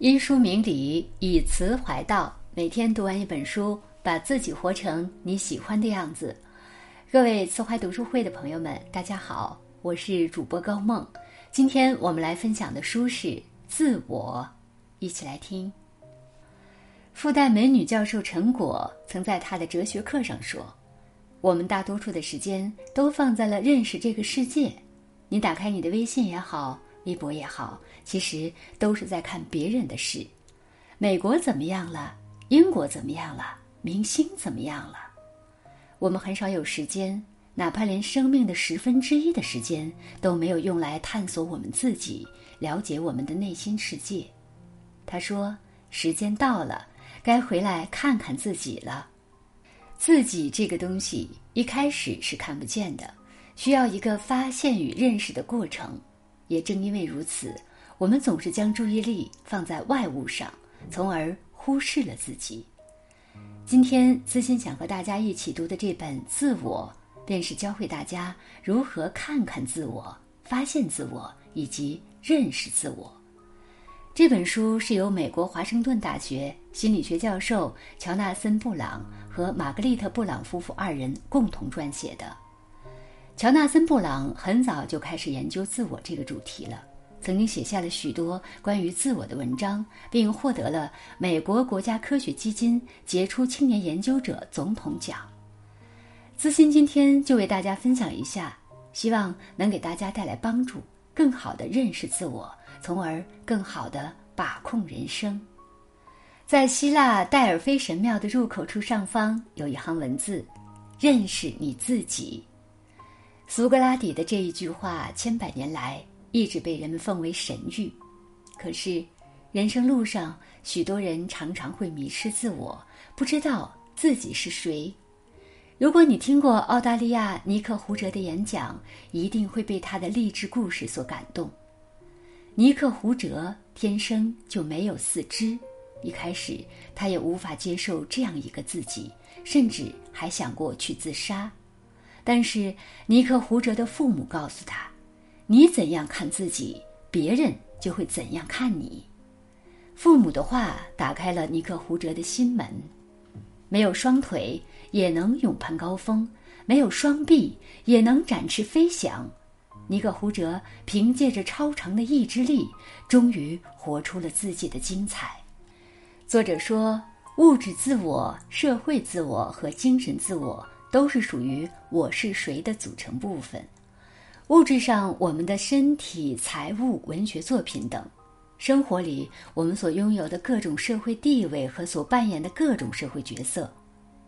因书明理，以词怀道。每天读完一本书，把自己活成你喜欢的样子。各位慈怀读书会的朋友们，大家好，我是主播高梦。今天我们来分享的书是《自我》，一起来听。复旦美女教授陈果曾在她的哲学课上说：“我们大多数的时间都放在了认识这个世界。你打开你的微信也好，微博也好，其实都是在看别人的事。美国怎么样了？英国怎么样了？明星怎么样了？我们很少有时间，哪怕连生命的十分之一的时间都没有用来探索我们自己，了解我们的内心世界。”他说：“时间到了。”该回来看看自己了。自己这个东西一开始是看不见的，需要一个发现与认识的过程。也正因为如此，我们总是将注意力放在外物上，从而忽视了自己。今天，资心想和大家一起读的这本《自我》，便是教会大家如何看看自我、发现自我以及认识自我。这本书是由美国华盛顿大学心理学教授乔纳森·布朗和玛格丽特·布朗夫妇二人共同撰写的。乔纳森·布朗很早就开始研究自我这个主题了，曾经写下了许多关于自我的文章，并获得了美国国家科学基金杰出青年研究者总统奖。资欣今天就为大家分享一下，希望能给大家带来帮助，更好的认识自我。从而更好的把控人生。在希腊戴尔菲神庙的入口处上方有一行文字：“认识你自己。”苏格拉底的这一句话，千百年来一直被人们奉为神谕。可是，人生路上，许多人常常会迷失自我，不知道自己是谁。如果你听过澳大利亚尼克胡哲的演讲，一定会被他的励志故事所感动。尼克胡哲天生就没有四肢，一开始他也无法接受这样一个自己，甚至还想过去自杀。但是尼克胡哲的父母告诉他：“你怎样看自己，别人就会怎样看你。”父母的话打开了尼克胡哲的心门。没有双腿也能勇攀高峰，没有双臂也能展翅飞翔。尼克胡哲凭借着超长的意志力，终于活出了自己的精彩。作者说，物质自我、社会自我和精神自我都是属于“我是谁”的组成部分。物质上，我们的身体、财物、文学作品等；生活里，我们所拥有的各种社会地位和所扮演的各种社会角色。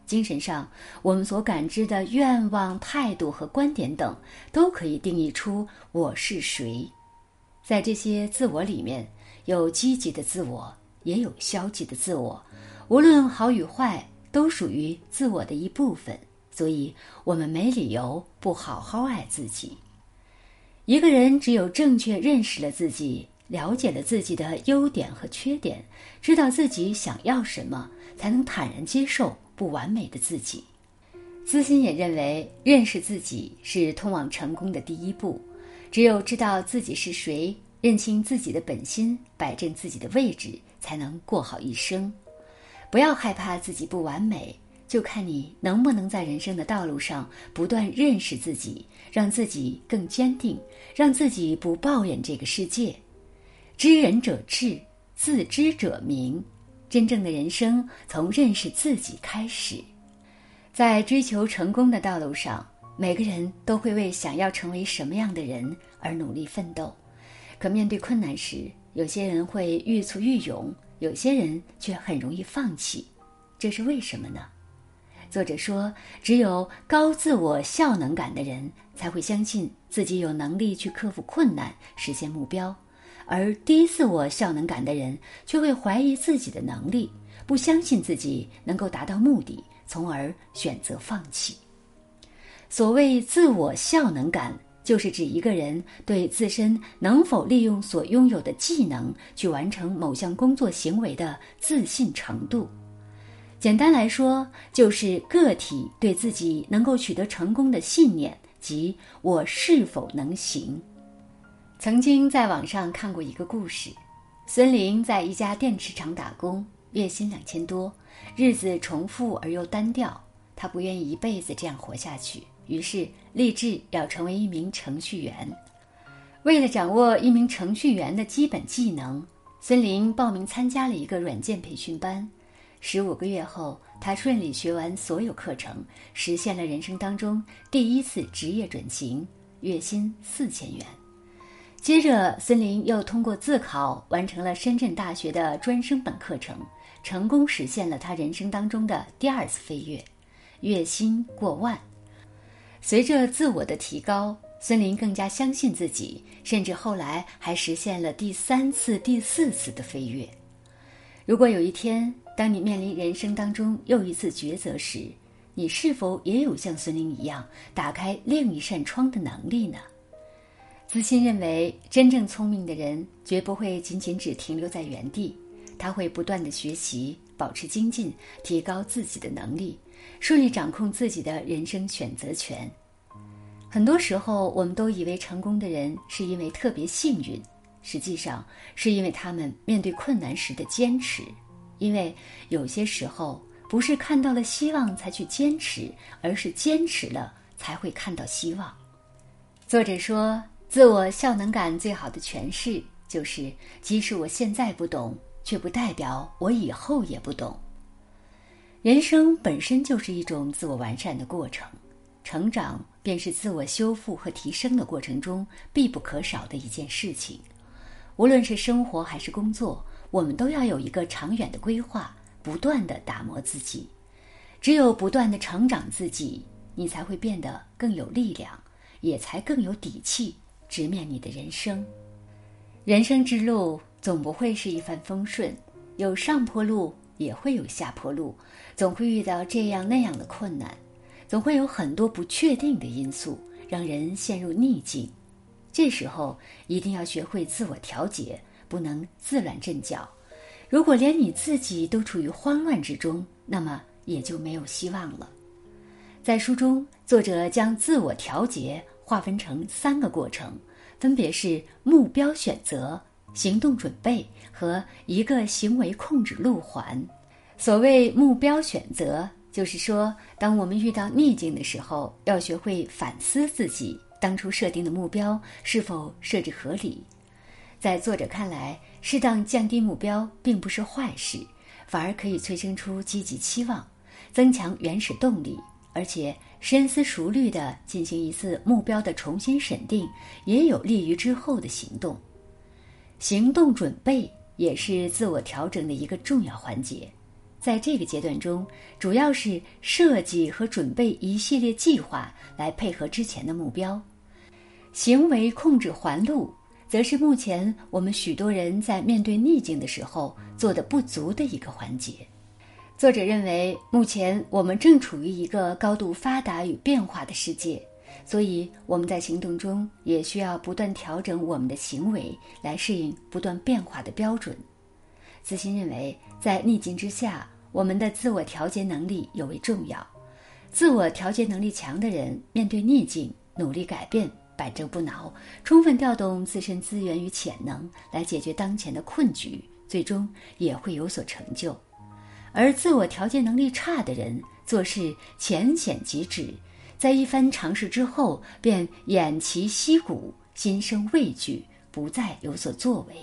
精神上，我们所感知的愿望、态度和观点等，都可以定义出我是谁。在这些自我里面，有积极的自我，也有消极的自我。无论好与坏，都属于自我的一部分。所以，我们没理由不好好爱自己。一个人只有正确认识了自己，了解了自己的优点和缺点，知道自己想要什么，才能坦然接受。不完美的自己，资心也认为，认识自己是通往成功的第一步。只有知道自己是谁，认清自己的本心，摆正自己的位置，才能过好一生。不要害怕自己不完美，就看你能不能在人生的道路上不断认识自己，让自己更坚定，让自己不抱怨这个世界。知人者智，自知者明。真正的人生从认识自己开始，在追求成功的道路上，每个人都会为想要成为什么样的人而努力奋斗。可面对困难时，有些人会愈挫愈勇，有些人却很容易放弃。这是为什么呢？作者说，只有高自我效能感的人才会相信自己有能力去克服困难，实现目标。而低自我效能感的人却会怀疑自己的能力，不相信自己能够达到目的，从而选择放弃。所谓自我效能感，就是指一个人对自身能否利用所拥有的技能去完成某项工作行为的自信程度。简单来说，就是个体对自己能够取得成功的信念，即我是否能行。曾经在网上看过一个故事，孙林在一家电池厂打工，月薪两千多，日子重复而又单调。他不愿意一辈子这样活下去，于是立志要成为一名程序员。为了掌握一名程序员的基本技能，孙林报名参加了一个软件培训班。十五个月后，他顺利学完所有课程，实现了人生当中第一次职业转型，月薪四千元。接着，孙林又通过自考完成了深圳大学的专升本课程，成功实现了他人生当中的第二次飞跃，月薪过万。随着自我的提高，孙林更加相信自己，甚至后来还实现了第三次、第四次的飞跃。如果有一天，当你面临人生当中又一次抉择时，你是否也有像孙林一样打开另一扇窗的能力呢？自信认为，真正聪明的人绝不会仅仅只停留在原地，他会不断的学习，保持精进，提高自己的能力，顺利掌控自己的人生选择权。很多时候，我们都以为成功的人是因为特别幸运，实际上是因为他们面对困难时的坚持。因为有些时候，不是看到了希望才去坚持，而是坚持了才会看到希望。作者说。自我效能感最好的诠释就是：即使我现在不懂，却不代表我以后也不懂。人生本身就是一种自我完善的过程，成长便是自我修复和提升的过程中必不可少的一件事情。无论是生活还是工作，我们都要有一个长远的规划，不断的打磨自己。只有不断的成长自己，你才会变得更有力量，也才更有底气。直面你的人生，人生之路总不会是一帆风顺，有上坡路也会有下坡路，总会遇到这样那样的困难，总会有很多不确定的因素让人陷入逆境。这时候一定要学会自我调节，不能自乱阵脚。如果连你自己都处于慌乱之中，那么也就没有希望了。在书中，作者将自我调节。划分成三个过程，分别是目标选择、行动准备和一个行为控制路环。所谓目标选择，就是说，当我们遇到逆境的时候，要学会反思自己当初设定的目标是否设置合理。在作者看来，适当降低目标并不是坏事，反而可以催生出积极期望，增强原始动力。而且深思熟虑地进行一次目标的重新审定，也有利于之后的行动。行动准备也是自我调整的一个重要环节，在这个阶段中，主要是设计和准备一系列计划来配合之前的目标。行为控制环路，则是目前我们许多人在面对逆境的时候做的不足的一个环节。作者认为，目前我们正处于一个高度发达与变化的世界，所以我们在行动中也需要不断调整我们的行为，来适应不断变化的标准。子欣认为，在逆境之下，我们的自我调节能力尤为重要。自我调节能力强的人，面对逆境，努力改变，百折不挠，充分调动自身资源与潜能来解决当前的困局，最终也会有所成就。而自我调节能力差的人做事浅显即止，在一番尝试之后便偃旗息鼓，心生畏惧，不再有所作为。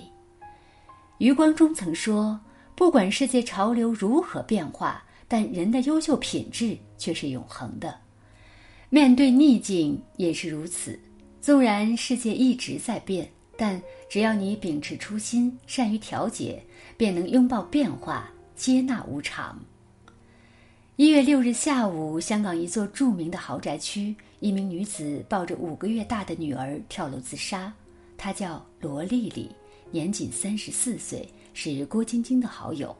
余光中曾说：“不管世界潮流如何变化，但人的优秀品质却是永恒的。”面对逆境也是如此，纵然世界一直在变，但只要你秉持初心，善于调节，便能拥抱变化。接纳无常。一月六日下午，香港一座著名的豪宅区，一名女子抱着五个月大的女儿跳楼自杀。她叫罗丽丽，年仅三十四岁，是郭晶晶的好友。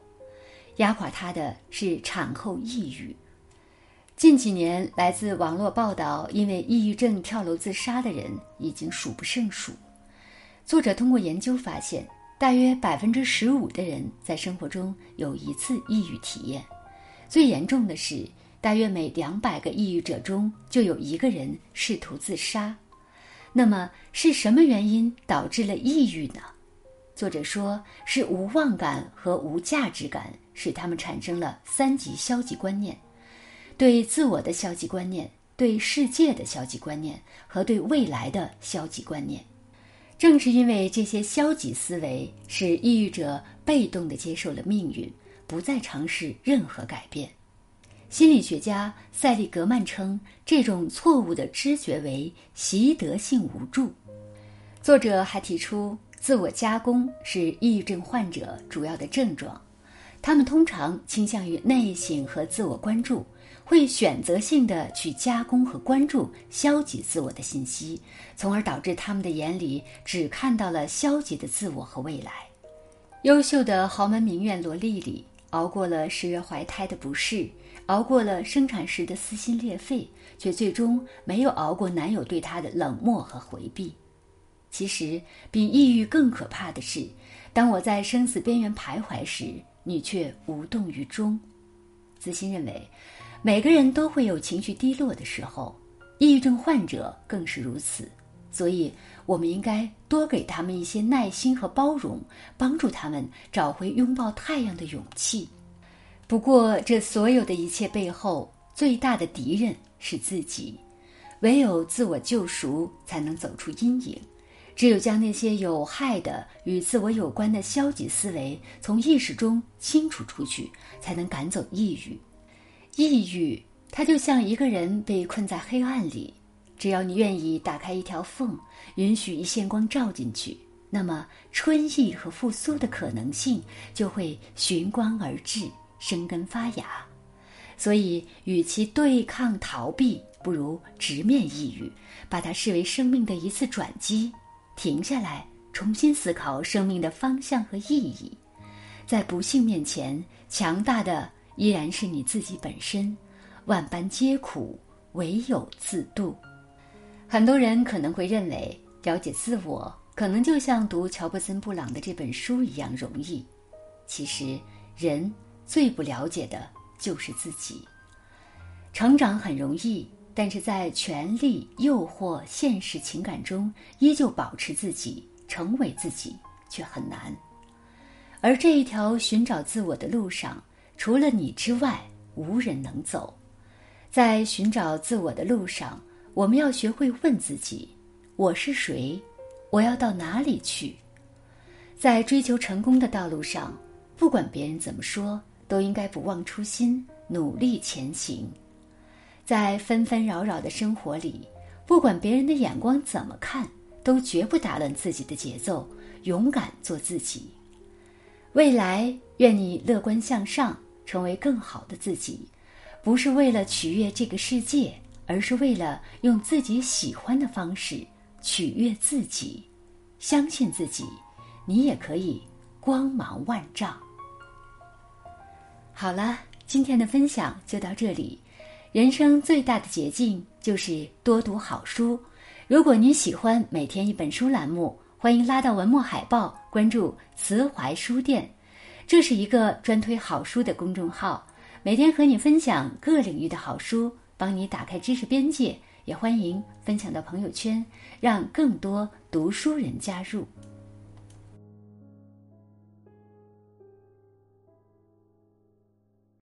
压垮她的是产后抑郁。近几年，来自网络报道因为抑郁症跳楼自杀的人已经数不胜数。作者通过研究发现。大约百分之十五的人在生活中有一次抑郁体验，最严重的是，大约每两百个抑郁者中就有一个人试图自杀。那么是什么原因导致了抑郁呢？作者说是无望感和无价值感使他们产生了三级消极观念：对自我的消极观念、对世界的消极观念和对未来的消极观念。正是因为这些消极思维，使抑郁者被动地接受了命运，不再尝试任何改变。心理学家塞利格曼称这种错误的知觉为习得性无助。作者还提出，自我加工是抑郁症患者主要的症状，他们通常倾向于内省和自我关注。会选择性的去加工和关注消极自我的信息，从而导致他们的眼里只看到了消极的自我和未来。优秀的豪门名媛罗丽丽熬过了十月怀胎的不适，熬过了生产时的撕心裂肺，却最终没有熬过男友对她的冷漠和回避。其实，比抑郁更可怕的是，当我在生死边缘徘徊时，你却无动于衷。子欣认为。每个人都会有情绪低落的时候，抑郁症患者更是如此。所以，我们应该多给他们一些耐心和包容，帮助他们找回拥抱太阳的勇气。不过，这所有的一切背后，最大的敌人是自己。唯有自我救赎，才能走出阴影。只有将那些有害的与自我有关的消极思维从意识中清除出去，才能赶走抑郁。抑郁，它就像一个人被困在黑暗里，只要你愿意打开一条缝，允许一线光照进去，那么春意和复苏的可能性就会寻光而至，生根发芽。所以，与其对抗逃避，不如直面抑郁，把它视为生命的一次转机，停下来，重新思考生命的方向和意义。在不幸面前，强大的。依然是你自己本身，万般皆苦，唯有自渡。很多人可能会认为，了解自我可能就像读乔布森·布朗的这本书一样容易。其实，人最不了解的就是自己。成长很容易，但是在权力、诱惑、现实情感中，依旧保持自己，成为自己却很难。而这一条寻找自我的路上，除了你之外，无人能走。在寻找自我的路上，我们要学会问自己：我是谁？我要到哪里去？在追求成功的道路上，不管别人怎么说，都应该不忘初心，努力前行。在纷纷扰扰的生活里，不管别人的眼光怎么看，都绝不打乱自己的节奏，勇敢做自己。未来，愿你乐观向上。成为更好的自己，不是为了取悦这个世界，而是为了用自己喜欢的方式取悦自己。相信自己，你也可以光芒万丈。好了，今天的分享就到这里。人生最大的捷径就是多读好书。如果您喜欢每天一本书栏目，欢迎拉到文末海报，关注慈怀书店。这是一个专推好书的公众号，每天和你分享各领域的好书，帮你打开知识边界。也欢迎分享到朋友圈，让更多读书人加入。